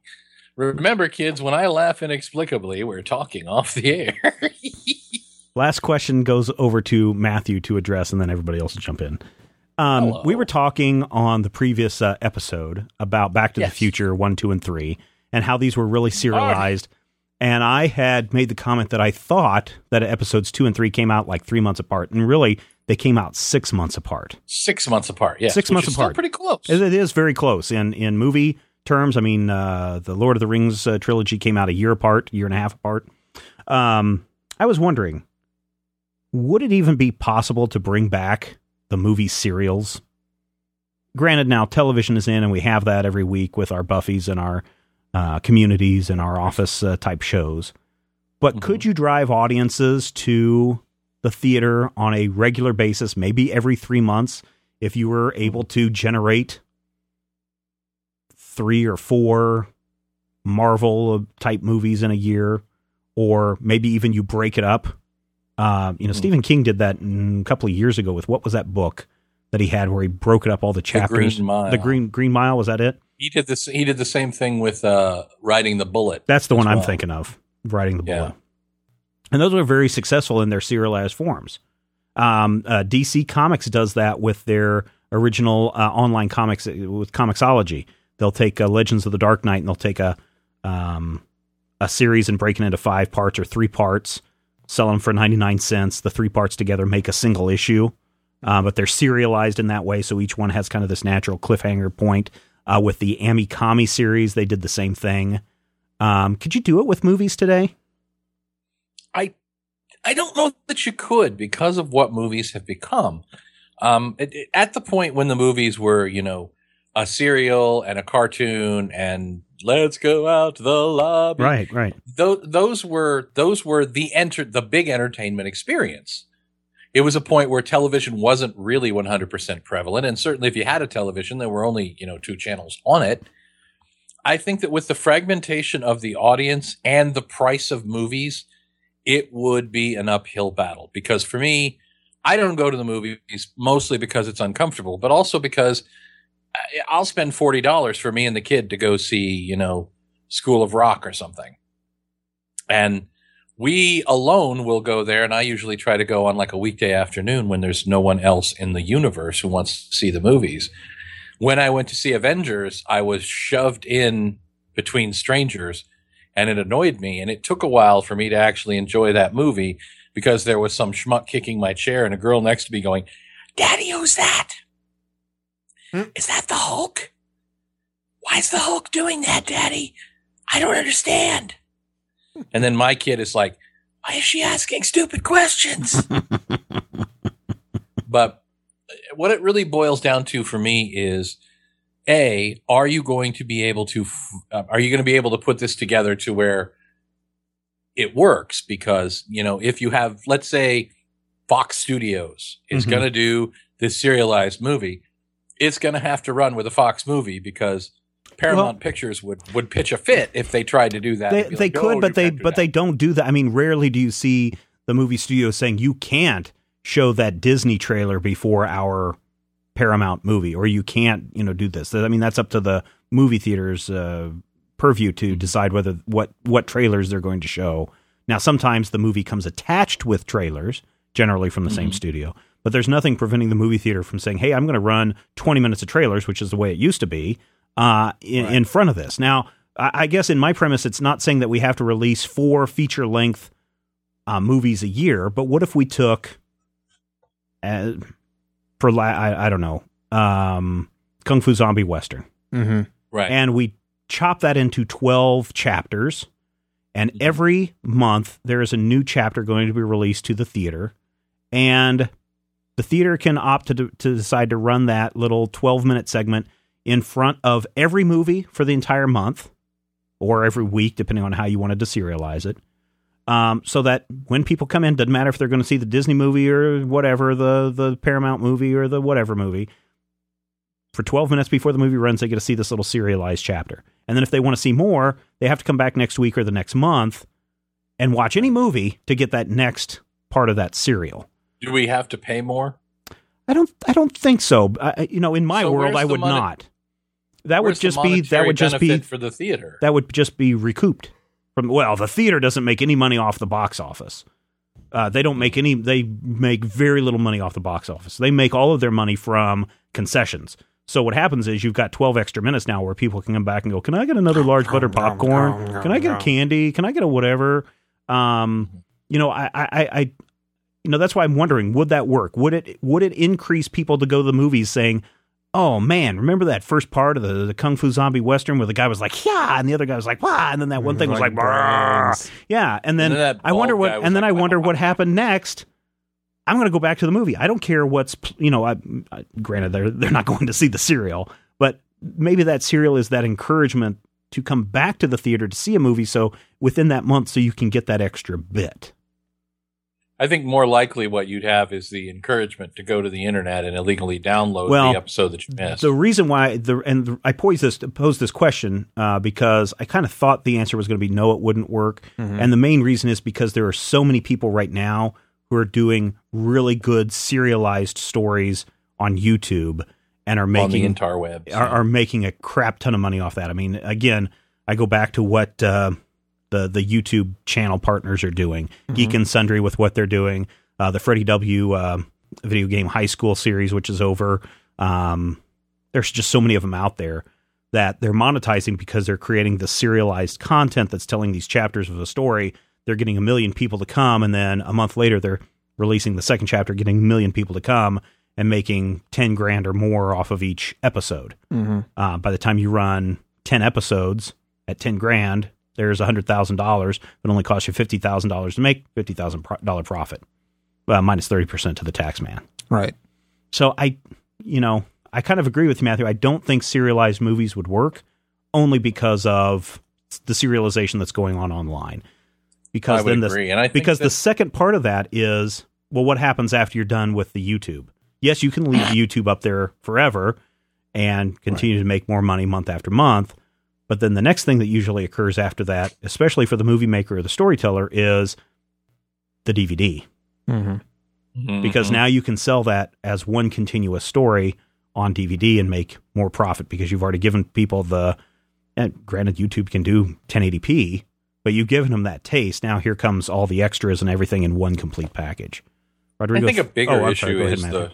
Remember, kids, when I laugh inexplicably, we're talking off the air. Last question goes over to Matthew to address, and then everybody else will jump in. Um, we were talking on the previous uh, episode about Back to the Future 1, 2, and 3, and how these were really serialized. And I had made the comment that I thought that episodes 2 and 3 came out like three months apart, and really they came out six months apart. Six months apart. Yes, Six which months apart. pretty close. It it is very close in in movie terms. I mean, uh, the Lord of the Rings uh, trilogy came out a year apart, year and a half apart. Um, I was wondering, would it even be possible to bring back the movie serials? Granted, now television is in, and we have that every week with our Buffys and our uh, communities and our office uh, type shows. But Mhm. could you drive audiences to the theater on a regular basis, maybe every three months, if you were able to generate three or four Marvel type movies in a year, or maybe even you break it up. Uh, you know, Mhm. Stephen King did that a couple of years ago with what was that book that he had where he broke it up all the chapters? Green Mile. The Green Green Mile was that it? He did this. He did the same thing with uh, riding the bullet. That's the one I'm thinking of, Riding the Yeah. bullet. And those were very successful in their serialized forms. Um, uh, DC Comics does that with their original uh, online comics uh, with Comixology. They'll take uh, Legends of the Dark Knight and they'll take a um, a series and break it into five parts or three parts, sell them for 99 cents. The three parts together make a single issue, uh, but they're serialized in that way. So each one has kind of this natural cliffhanger point. Uh, with the Ame-Comi series, they did the same thing. Um, could you do it with movies today? I I don't know that you could because of what movies have become. Um, it, it- at the point when the movies were, you know, a serial and a cartoon and let's go out to the lobby. Right, right. Those those were those were the enter the big entertainment experience. It was a point where television wasn't really 100% prevalent, and certainly if you had a television, there were only you know two channels on it. I think that with the fragmentation of the audience and the price of movies, it would be an uphill battle. Because for me, I don't go to the movies mostly because it's uncomfortable, but also because I'll spend forty dollars for me and the kid to go see you know School of Rock or something, and we alone will go there. And I usually try to go on like a weekday afternoon when there's no one else in the universe who wants to see the movies when I went to see Avengers, I was shoved in between strangers and it annoyed me. And it took a while for me to actually enjoy that movie because there was some schmuck kicking my chair and a girl next to me going, Daddy, who's that? Is that the Hulk? Why is the Hulk doing that, Daddy? I don't understand. And then my kid is like, why is she asking stupid questions? but what it really boils down to for me is a are you going to be able to uh, are you going to be able to put this together to where it works because you know if you have let's say fox studios is Mhm. going to do this serialized movie it's going to have to run with a fox movie because paramount Well- pictures would would pitch a fit if they tried to do that They like, could, "No, but they but that." they don't do that. I mean, rarely do you see the movie studio saying you can't show that Disney trailer before our Paramount movie, or you can't, you know, do this. I mean, that's up to the movie theaters uh, purview to decide whether what what trailers they're going to show. Now, sometimes the movie comes attached with trailers, generally from the same studio, but there's nothing preventing the movie theater from saying, "Hey, I'm going to run 20 minutes of trailers," which is the way it used to be, uh, in, in front of this. Now, I, I guess in my premise, it's not saying that we have to release four feature length uh, movies a year, but what if we took, uh, for la- I, I don't know, um, Kung Fu Zombie Western, Mm-hmm. Right. and we chop that into 12 chapters. And every month there is a new chapter going to be released to the theater. And the theater can opt to, to decide to run that little 12 minute segment in front of every movie for the entire month or every week, depending on how you wanted to serialize it. Um, so that when people come in, doesn't matter if they're going to see the Disney movie or whatever, the the Paramount movie or the whatever movie, for 12 minutes before the movie runs, they get to see this little serialized chapter. And then if they want to see more, they have to come back next week or the next month and watch any movie to get that next part of that serial. Do we have to pay more? I don't. I don't think so. I, you know, in my So world, I would money- not. That would just be. That would just be. for the theater. That would just be recouped from. Well, the theater doesn't make any money off the box office. Uh, they don't make any. They make very little money off the box office. They make all of their money from concessions. So what happens is you've got 12 extra minutes now where people can come back and go, "Can I get another large butter popcorn? Can I get a candy? Can I get a whatever?" Um, you know, I, I, I- you know, that's why I'm wondering, would that work? Would it, would it increase people to go to the movies saying, "Oh man, remember that first part of the, the Kung Fu Zombie Western where the guy was like, yeah, and the other guy was like, wah, and then that one thing was like, "Brrr." yeah, and then, And then I wonder what, and then like, I wonder what happened next. I'm going to go back to the movie. I don't care what's, you know, I, I, granted they're they're not going to see the serial, but maybe that serial is that encouragement to come back to the theater to see a movie. So within that month, so you can get that extra bit. I think more likely what you'd have is the encouragement to go to the internet and illegally download Well, the episode that you missed. The reason why the and the, I posed this posed this question uh, because I kind of thought the answer was going to be no, it wouldn't work, and the main reason is because there are so many people right now who are doing really good serialized stories on YouTube and are on the making interwebs. are, are making a crap ton of money off that. I mean, again, I go back to what uh, the the YouTube channel partners are doing, Geek and Sundry with what they're doing, uh, the Freddie W. Uh, video game high school series, which is over. Um, there's just so many of them out there that they're monetizing because they're creating the serialized content that's telling these chapters of a story. They're getting a million people to come, and then a month later, they're releasing the second chapter, getting a million people to come and making 10 grand or more off of each episode. Mm-hmm. Uh, by the time you run 10 episodes at 10 grand, there's $100,000, but only costs you $50,000 to make $50,000 profit, uh, minus 30% to the tax man. Right. So I, you know, I kind of agree with you, Matthew. I don't think serialized movies would work only because of the serialization that's going on online. Because I would then the, agree, and I think because the second part of that is well, what happens after you're done with the YouTube? Yes, you can leave the YouTube up there forever and continue to make more money month after month. But then the next thing that usually occurs after that, especially for the movie maker or the storyteller, is the DVD Mm-hmm. Mhm. because now you can sell that as one continuous story on DVD and make more profit because you've already given people the. And granted, YouTube can do 1080p, but you've given them that taste. Now here comes all the extras and everything in one complete package. Rodrigo, I Rodrigo, think a bigger oh, I'm issue sorry, go ahead, is the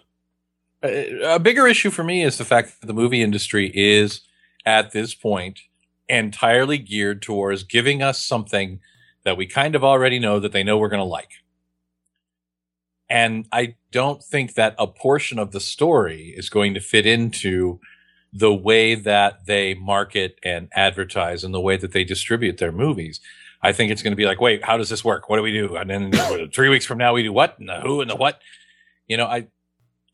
a a bigger issue for me is the fact that the movie industry is at this point entirely geared towards giving us something that we kind of already know that they know we're going to like. And I don't think that a portion of the story is going to fit into the way that they market and advertise and the way that they distribute their movies. I think it's going to be like, wait, how does this work? What do we do? And then three weeks from now, we do what and the who and the what. You know, I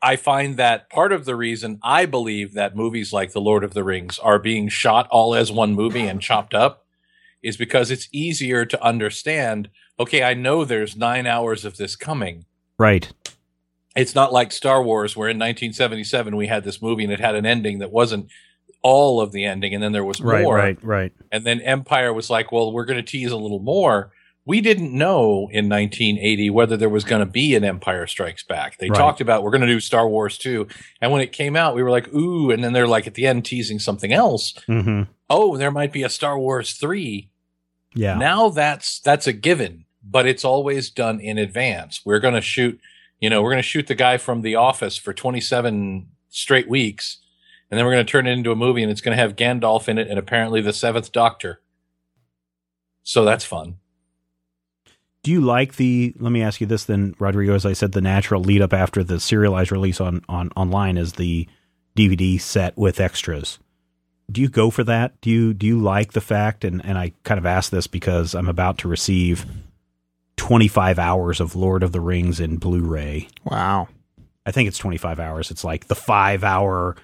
I find that part of the reason I believe that movies like The Lord of the Rings are being shot all as one movie and chopped up is because it's easier to understand. Okay, I know there's nine hours of this coming. right. It's not like Star Wars, where in 1977 we had this movie and it had an ending that wasn't all of the ending, and then there was Right, more. right, right. And then Empire was like, well, we're going to tease a little more. We didn't know in 1980 whether there was going to be an Empire Strikes Back. They Right. talked about we're going to do Star Wars 2. And when it came out, we were like, ooh. And then they're like at the end teasing something else. hmm Oh, there might be a Star Wars 3. Yeah. Now that's that's a given, but it's always done in advance. We're going to shoot, you know, we're going to shoot the guy from The Office for 27 straight weeks, and then we're going to turn it into a movie, and it's going to have Gandalf in it, and apparently the Seventh Doctor. So that's fun. Do you like the? Let me ask you this then, Rodrigo. As I said, the natural lead up after the serialized release on on online is the DVD set with extras. Do you go for that? Do you do you like the fact? And and I kind of ask this because I'm about to receive 25 hours of Lord of the Rings in Blu-ray. Wow. I think it's 25 hours. It's like the five hour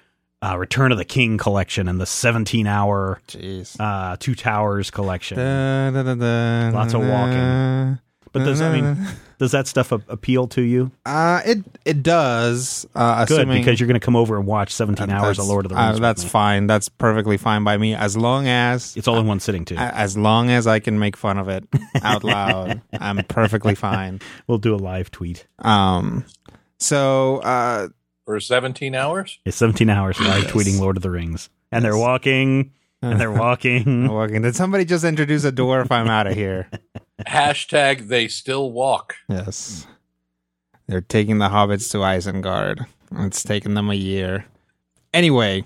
uh, Return of the King collection and the 17 hour Jeez. uh, Two Towers collection. Da, da, da, Lots of walking. But does I mean does that stuff a- appeal to you? Uh, it it does. Uh, Good assuming, because you're going to come over and watch 17 hours of Lord of the uh, Rings. with that's me. fine. That's perfectly fine by me. As long as It's all in one sitting too. as long as I can make fun of it out loud, I'm perfectly fine. we'll do a live tweet. Um, so uh, For 17 hours? It's 17 hours live Yes. tweeting Lord of the Rings, and they're walking and they're walking. walking. Did somebody just introduce a door? If I'm out of here, Hashtag they still walk. yes, they're taking the hobbits to Isengard. It's taken them a year. Anyway,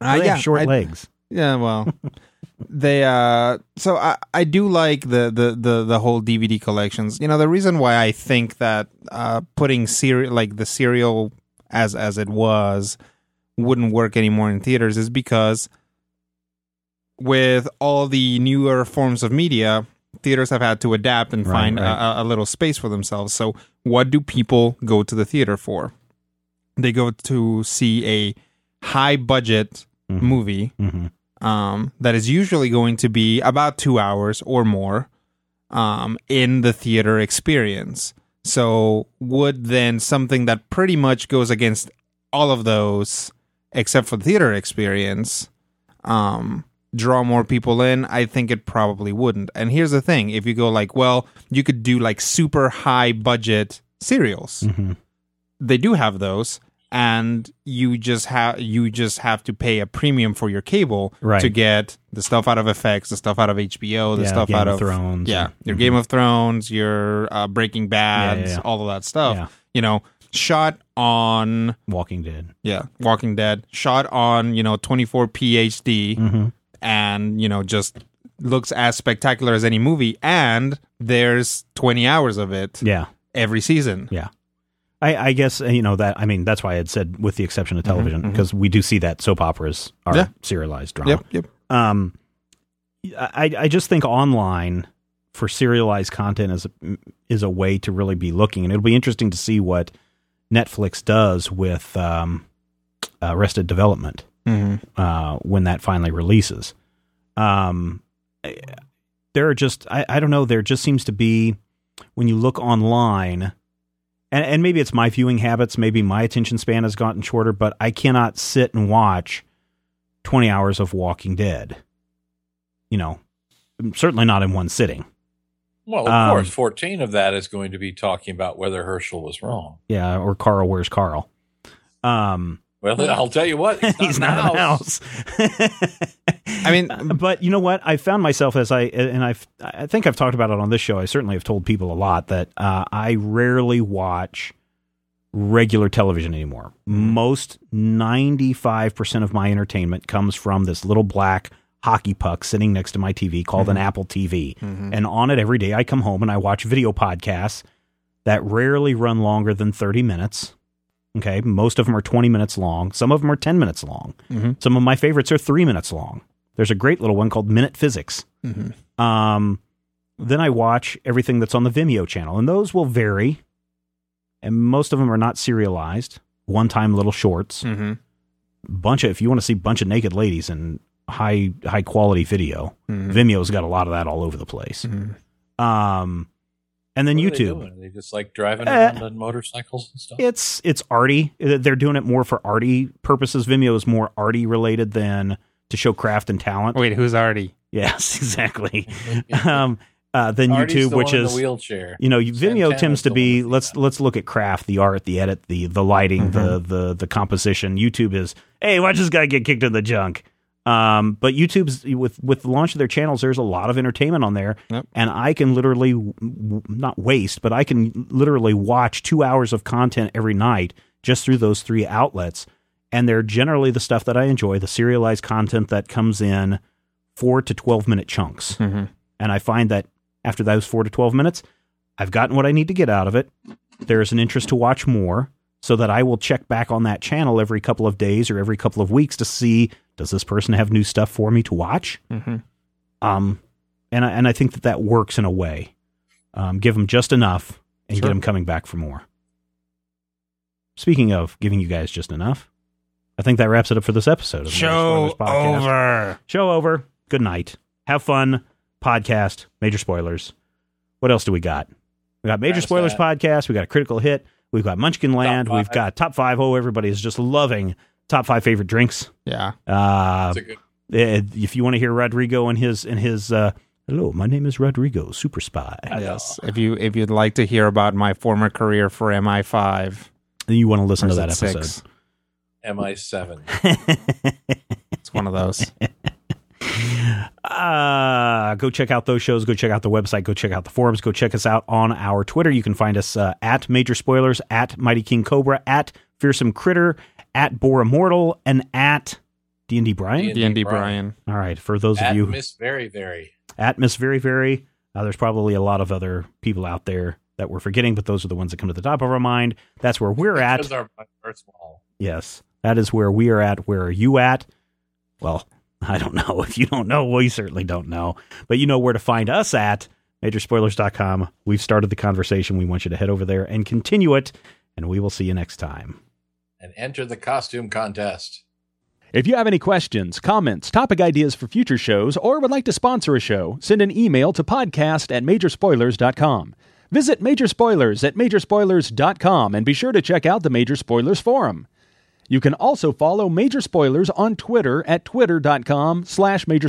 uh, they yeah, have short I- legs. Yeah, well, they uh so I I do like the the the the whole DVD collections. You know, the reason why I think that uh putting serial like the serial as as it was wouldn't work anymore in theaters is because with all the newer forms of media, theaters have had to adapt and Right, find right. A, a little space for themselves. So, what do people go to the theater for? They go to see a high budget Mhm. movie Mhm. um, that is usually going to be about two hours or more um, in the theater experience. So, would then something that pretty much goes against all of those, except for the theater experience, um, draw more people in? I think it probably wouldn't. And here's the thing if you go like, well, you could do like super high budget serials Mhm. they do have those and you just have you just have to pay a premium for your cable Right. to get the stuff out of FX, the stuff out of HBO, the Yeah, stuff Game out of of Thrones yeah, your Mhm. Game of Thrones, your uh, Breaking Bad, Yeah, yeah, all of that stuff. You know, shot on Walking Dead. yeah, Walking Dead, shot on you know 24p HD, Mhm. And you know just looks as spectacular as any movie, and there's 20 hours of it Yeah. every season. Yeah. I, I guess uh, you know that. I mean, that's why I had said, with the exception of television, mhm. because we do see that soap operas are Yeah. serialized drama. Yep, yep. Um, I I just think online for serialized content is a, is a way to really be looking, and it'll be interesting to see what Netflix does with um, Arrested Development hmm uh, when that finally releases. Um, there are just I, I don't know. There just seems to be when you look online, and, and maybe it's my viewing habits. Maybe my attention span has gotten shorter, but I cannot sit and watch twenty hours of Walking Dead. You know, certainly not in one sitting. Well, of Um, course, 14 of that is going to be talking about whether Hershel was wrong. Yeah, or Carl, where's Carl? Um, Well, I'll tell you what, he's not in the house. I mean, uh, but you know what? I found myself as I and I've I think I've talked about it on this show. I certainly have told people a lot that uh, I rarely watch regular television anymore. Most ninety five percent of my entertainment comes from this little black hockey puck sitting next to my TV called an mm-hmm. Apple TV, mm-hmm. and on it every day I come home and I watch video podcasts that rarely run longer than thirty minutes. Okay, most of them are 20 minutes long. Some of them are 10 minutes long. Mhm. Some of my favorites are three minutes long. There's a great little one called Minute Physics. Mhm. Um, then I watch everything that's on the Vimeo channel, and those will vary. And most of them are not serialized. One time little shorts. hmm Bunch of if you want to see a bunch of naked ladies and high high quality video, Mhm. Vimeo's got a lot of that all over the place. Mhm. Um, and then What are they YouTube. doing? Are they just like driving Uh, around on motorcycles and stuff? It's it's arty. They're doing it more for arty purposes. Vimeo is more arty related than to show craft and talent. Wait, who's already? Yes, exactly. um, uh, than Artie's YouTube, the which one in is the wheelchair. you know Vimeo Santana's tends to be let's the- let's look at craft, the art, the edit, the the lighting, the the the composition. YouTube is hey, watch this guy get kicked in the junk. Um, but YouTube's with with the launch of their channels, there's a lot of entertainment on there, Yep. and I can literally w- not waste, but I can literally watch two hours of content every night just through those three outlets, and they're generally the stuff that I enjoy, the serialized content that comes in four to twelve minute chunks, Mhm. and I find that after those four to twelve minutes, I've gotten what I need to get out of it. There is an interest to watch more, so that I will check back on that channel every couple of days or every couple of weeks to see does this person have new stuff for me to watch. Mhm. Um, and I, and I think that that works in a way. Um, give them just enough and get them coming back for more. Speaking of giving you guys just enough, I think that wraps it up for this episode of the Major Show Spoilers Podcast. over. Show over. Good night. Have fun. Podcast. Major spoilers. What else do we got? We got Major Spoilers that. Podcast. We got a critical hit. We've got Munchkin Land. We've got top five. Oh, everybody is just loving top five favorite drinks. Yeah. Uh, That's a good. eh, if you want to hear Rodrigo and his and his uh, hello, my name is Rodrigo, super spy. Yes. If you if you'd like to hear about my former career for MI5, Then you want to listen to that episode. six? MI7. It's one of those. uh, go check out those shows. Go check out the website. Go check out the forums. Go check us out on our Twitter. You can find us uh, at Major Spoilers, at Mighty King Cobra, at Fearsome Critter, at Bore Immortal, and at D and D Brian. D&D D and D Brian. Brian. All right, for those At of you Miss Very Very. at Miss Very Very, uh, there's probably a lot of other people out there that we're forgetting, but those are the ones that come to the top of our mind. That's where we're at. Our minds are small. Yes, that is where we are at. Where are you at? Well, I don't know. If you don't know, we certainly don't know. But you know where to find us at majorspoilers.com. We've started the conversation. We want you to head over there and continue it, and we will see you next time. And enter the costume contest. If you have any questions, comments, topic ideas for future shows, or would like to sponsor a show, send an email to podcast at majorspoilers.com. Visit Major Spoilers at majorspoilers.com and be sure to check out the Major Spoilers Forum. You can also follow Major Spoilers on Twitter at twitter.com slash major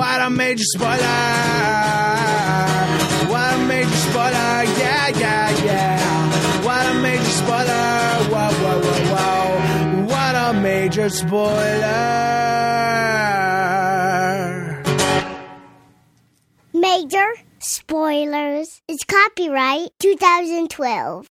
What a major spoiler! What a major spoiler! Yeah, yeah, yeah. What a major spoiler! Whoa, whoa, whoa, whoa! What a major spoiler! Major spoilers. It's copyright 2012.